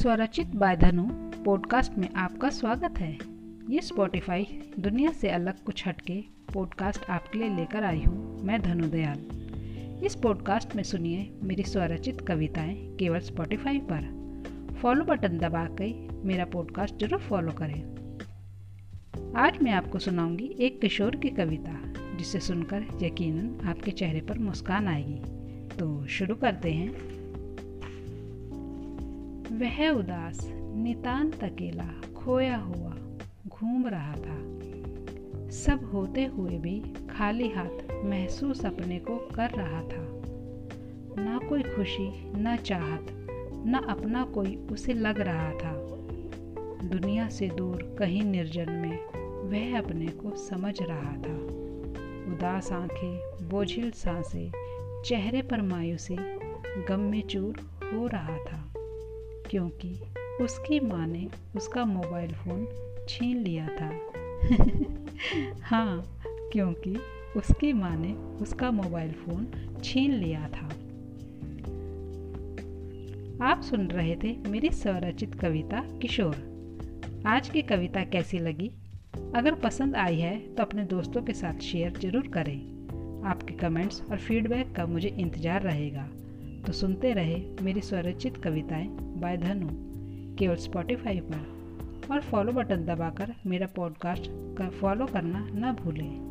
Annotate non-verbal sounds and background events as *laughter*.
स्वरचित bye धनु podcast में आपका स्वागत है। ये स्पॉटिफाई दुनिया से अलग कुछ हटके पॉडकास्ट आपके लिए लेकर आई हूँ मैं धनु दयाल। इस पॉडकास्ट में सुनिए मेरी स्वरचित कविताएँ केवल स्पॉटिफाई पर। फॉलो बटन दबा कर मेरा पॉडकास्ट ज़रूर फॉलो करें। आज मैं आपको सुनाऊँगी एक किशोर की कविता, जिसे सुनकर यकीनन आपके चेहरे पर मुस्कान आएगी। तो शुरू करते हैं। वह उदास, नितांत अकेला, खोया हुआ, घूम रहा था। सब होते हुए भी खाली हाथ महसूस अपने को कर रहा था। ना कोई खुशी, न चाहत, न अपना कोई उसे लग रहा था। दुनिया से दूर कहीं निर्जन में वह अपने को समझ रहा था। उदास आँखें, बोझिल साँसें, चेहरे पर मायूसी गम में चूर हो रहा था। क्योंकि उसकी माँ ने उसका मोबाइल फ़ोन छीन लिया था। *laughs* हाँ क्योंकि उसकी माँ ने उसका मोबाइल फ़ोन छीन लिया था। आप सुन रहे थे मेरी स्वरचित कविता किशोर। आज की कविता कैसी लगी? अगर पसंद आई है तो अपने दोस्तों के साथ शेयर ज़रूर करें। आपके कमेंट्स और फीडबैक का मुझे इंतज़ार रहेगा। तो सुनते रहे मेरी स्वरचित कविताएँ बाय धनु, केवल स्पॉटिफाई पर और फॉलो बटन दबाकर मेरा पॉडकास्ट का फॉलो करना ना भूलें।